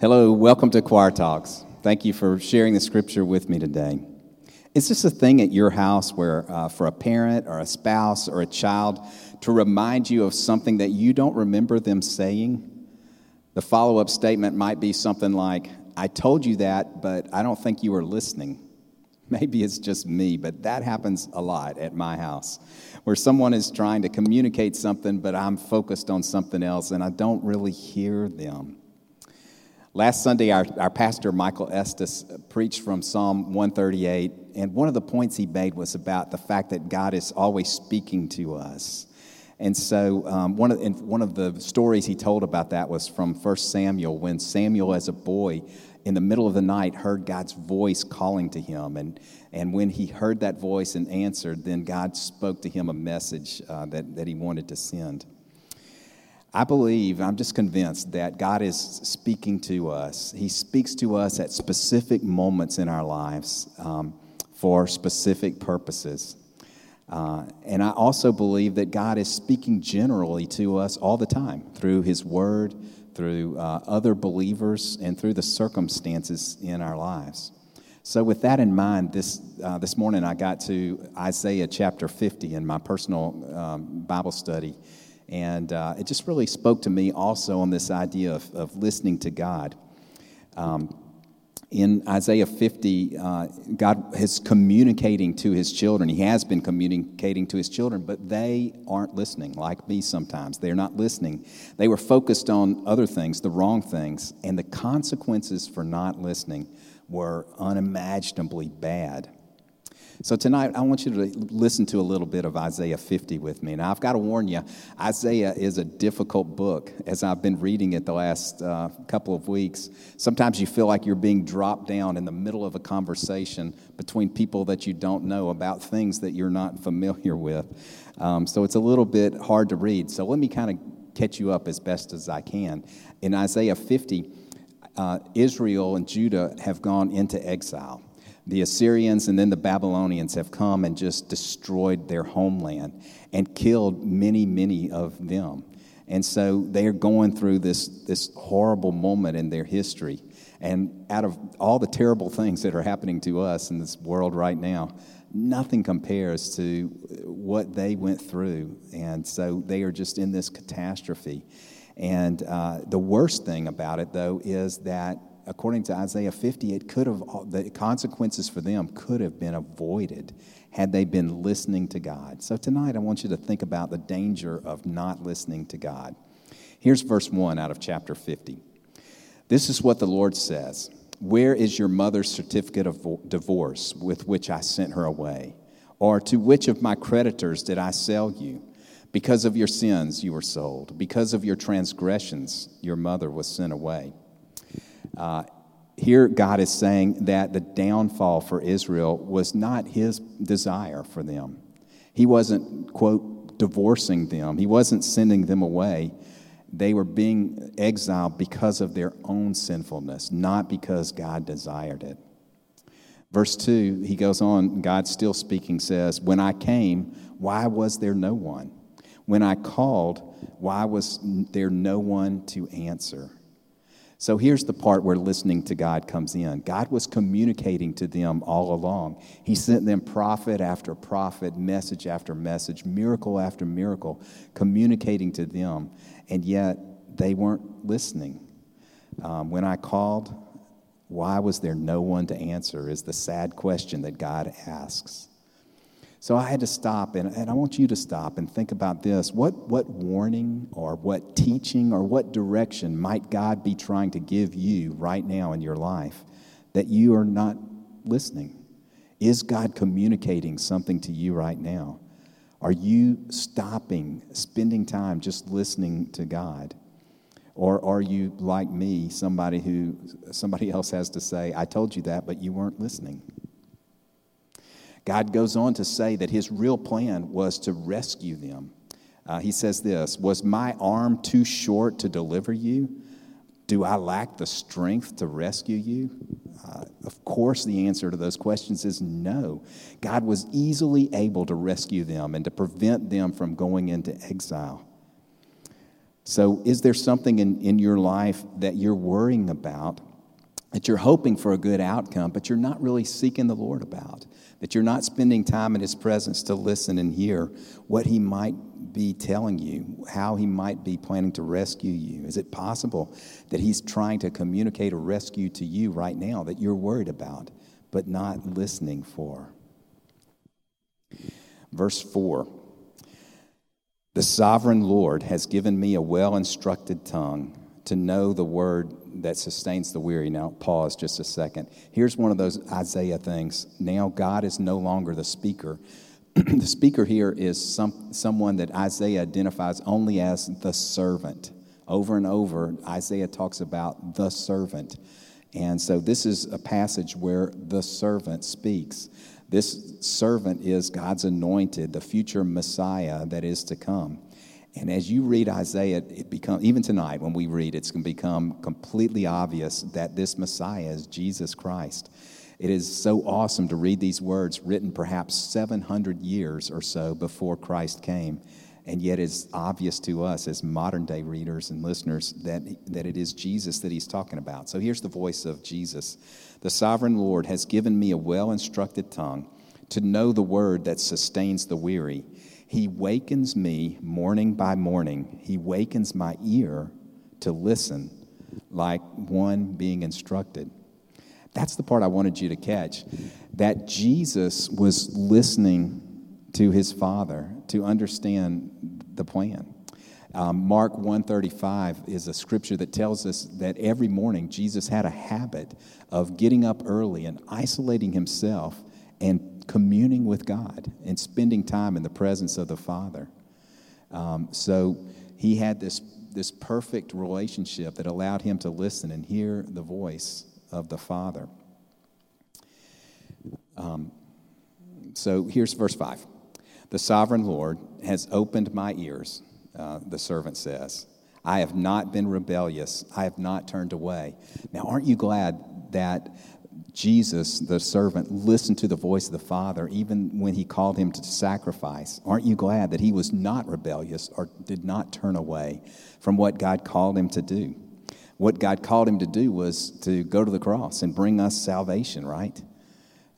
Hello, welcome to Choir Talks. Thank you for sharing the scripture with me today. Is this a thing at your house where, uh, for a parent or a spouse or a child, to remind you of something that you don't remember them saying? The follow up statement might be something like, I told you that, but I don't think you were listening. Maybe it's just me, but that happens a lot at my house where someone is trying to communicate something, but I'm focused on something else and I don't really hear them. Last Sunday, our, our pastor, Michael Estes, preached from Psalm 138, and one of the points he made was about the fact that God is always speaking to us. And so, um, one, of, one of the stories he told about that was from 1 Samuel, when Samuel, as a boy, in the middle of the night, heard God's voice calling to him. And, and when he heard that voice and answered, then God spoke to him a message uh, that, that he wanted to send. I believe, I'm just convinced that God is speaking to us. He speaks to us at specific moments in our lives um, for specific purposes. Uh, and I also believe that God is speaking generally to us all the time through His Word, through uh, other believers, and through the circumstances in our lives. So, with that in mind, this, uh, this morning I got to Isaiah chapter 50 in my personal um, Bible study. And uh, it just really spoke to me also on this idea of, of listening to God. Um, in Isaiah 50, uh, God is communicating to his children. He has been communicating to his children, but they aren't listening, like me sometimes. They're not listening. They were focused on other things, the wrong things, and the consequences for not listening were unimaginably bad. So tonight, I want you to listen to a little bit of Isaiah 50 with me. Now, I've got to warn you, Isaiah is a difficult book as I've been reading it the last uh, couple of weeks. Sometimes you feel like you're being dropped down in the middle of a conversation between people that you don't know about things that you're not familiar with. Um, so it's a little bit hard to read. So let me kind of catch you up as best as I can. In Isaiah 50, uh, Israel and Judah have gone into exile the Assyrians and then the Babylonians have come and just destroyed their homeland and killed many, many of them. And so they are going through this, this horrible moment in their history. And out of all the terrible things that are happening to us in this world right now, nothing compares to what they went through. And so they are just in this catastrophe. And uh, the worst thing about it, though, is that according to Isaiah 50, it could have, the consequences for them could have been avoided had they been listening to God. So tonight, I want you to think about the danger of not listening to God. Here's verse 1 out of chapter 50. This is what the Lord says Where is your mother's certificate of divorce with which I sent her away? Or to which of my creditors did I sell you? Because of your sins, you were sold. Because of your transgressions, your mother was sent away. Uh, here, God is saying that the downfall for Israel was not his desire for them. He wasn't, quote, divorcing them, he wasn't sending them away. They were being exiled because of their own sinfulness, not because God desired it. Verse 2, he goes on, God still speaking says, When I came, why was there no one? When I called, why was there no one to answer? So here's the part where listening to God comes in. God was communicating to them all along. He sent them prophet after prophet, message after message, miracle after miracle, communicating to them, and yet they weren't listening. Um, when I called, why was there no one to answer? Is the sad question that God asks. So I had to stop, and, and I want you to stop and think about this. What, what warning or what teaching or what direction might God be trying to give you right now in your life that you are not listening? Is God communicating something to you right now? Are you stopping, spending time just listening to God? Or are you like me, somebody who somebody else has to say, I told you that, but you weren't listening? God goes on to say that his real plan was to rescue them. Uh, he says this Was my arm too short to deliver you? Do I lack the strength to rescue you? Uh, of course, the answer to those questions is no. God was easily able to rescue them and to prevent them from going into exile. So, is there something in, in your life that you're worrying about, that you're hoping for a good outcome, but you're not really seeking the Lord about? That you're not spending time in His presence to listen and hear what He might be telling you, how He might be planning to rescue you? Is it possible that He's trying to communicate a rescue to you right now that you're worried about, but not listening for? Verse 4 The sovereign Lord has given me a well instructed tongue to know the word that sustains the weary. Now, pause just a second. Here's one of those Isaiah things. Now, God is no longer the speaker. the speaker here is some, someone that Isaiah identifies only as the servant. Over and over, Isaiah talks about the servant. And so, this is a passage where the servant speaks. This servant is God's anointed, the future Messiah that is to come. And as you read Isaiah, it becomes even tonight when we read, it's going to become completely obvious that this Messiah is Jesus Christ. It is so awesome to read these words written perhaps 700 years or so before Christ came. And yet it's obvious to us as modern day readers and listeners that, that it is Jesus that he's talking about. So here's the voice of Jesus The sovereign Lord has given me a well instructed tongue to know the word that sustains the weary. He wakens me morning by morning. He wakens my ear to listen like one being instructed. That's the part I wanted you to catch. That Jesus was listening to his Father to understand the plan. Um, Mark 135 is a scripture that tells us that every morning Jesus had a habit of getting up early and isolating himself and communing with God and spending time in the presence of the Father. Um, so he had this, this perfect relationship that allowed him to listen and hear the voice of the Father. Um, so here's verse 5. The sovereign Lord has opened my ears, uh, the servant says. I have not been rebellious. I have not turned away. Now, aren't you glad that Jesus, the servant, listened to the voice of the Father even when he called him to sacrifice. Aren't you glad that he was not rebellious or did not turn away from what God called him to do? What God called him to do was to go to the cross and bring us salvation, right?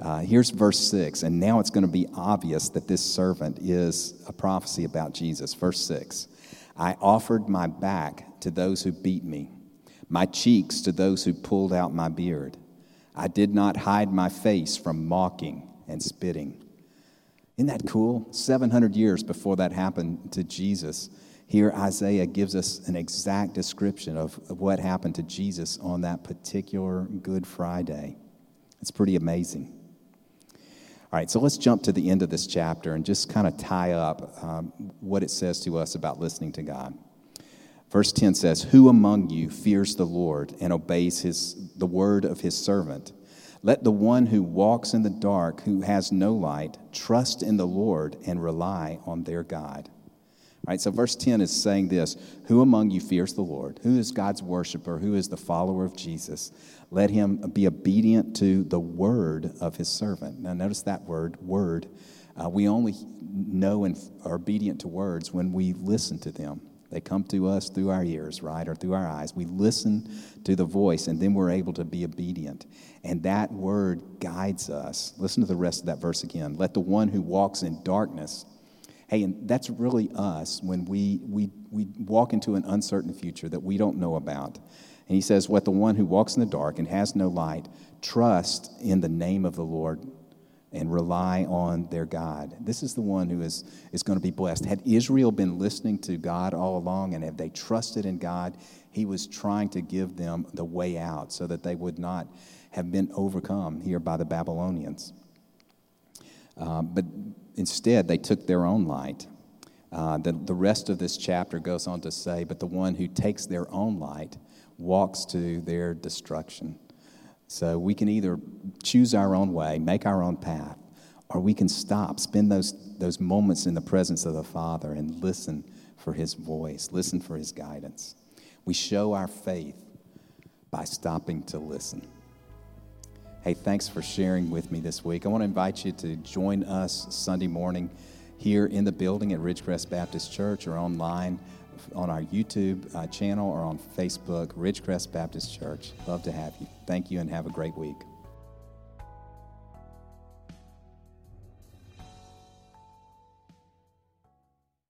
Uh, here's verse 6, and now it's going to be obvious that this servant is a prophecy about Jesus. Verse 6 I offered my back to those who beat me, my cheeks to those who pulled out my beard. I did not hide my face from mocking and spitting. Isn't that cool? 700 years before that happened to Jesus, here Isaiah gives us an exact description of, what happened to Jesus on that particular Good Friday. It's pretty amazing. All right, so let's jump to the end of this chapter and just kind of tie up um, what it says to us about listening to God. Verse 10 says, Who among you fears the Lord and obeys his, the word of his servant? Let the one who walks in the dark, who has no light, trust in the Lord and rely on their God. All right, so verse 10 is saying this Who among you fears the Lord? Who is God's worshiper? Who is the follower of Jesus? Let him be obedient to the word of his servant. Now, notice that word, word. Uh, we only know and are obedient to words when we listen to them. They come to us through our ears, right, or through our eyes. We listen to the voice, and then we're able to be obedient. And that word guides us. Listen to the rest of that verse again. Let the one who walks in darkness, hey, and that's really us when we, we, we walk into an uncertain future that we don't know about. And he says, Let the one who walks in the dark and has no light trust in the name of the Lord and rely on their God. This is the one who is, is going to be blessed. Had Israel been listening to God all along and have they trusted in God, he was trying to give them the way out so that they would not have been overcome here by the Babylonians. Uh, but instead, they took their own light. Uh, the, the rest of this chapter goes on to say, But the one who takes their own light walks to their destruction. So we can either choose our own way, make our own path, or we can stop, spend those, those moments in the presence of the Father and listen for His voice, listen for His guidance. We show our faith by stopping to listen. Hey, thanks for sharing with me this week. I want to invite you to join us Sunday morning here in the building at Ridgecrest Baptist Church or online on our YouTube uh, channel or on Facebook, Ridgecrest Baptist Church. Love to have you. Thank you and have a great week.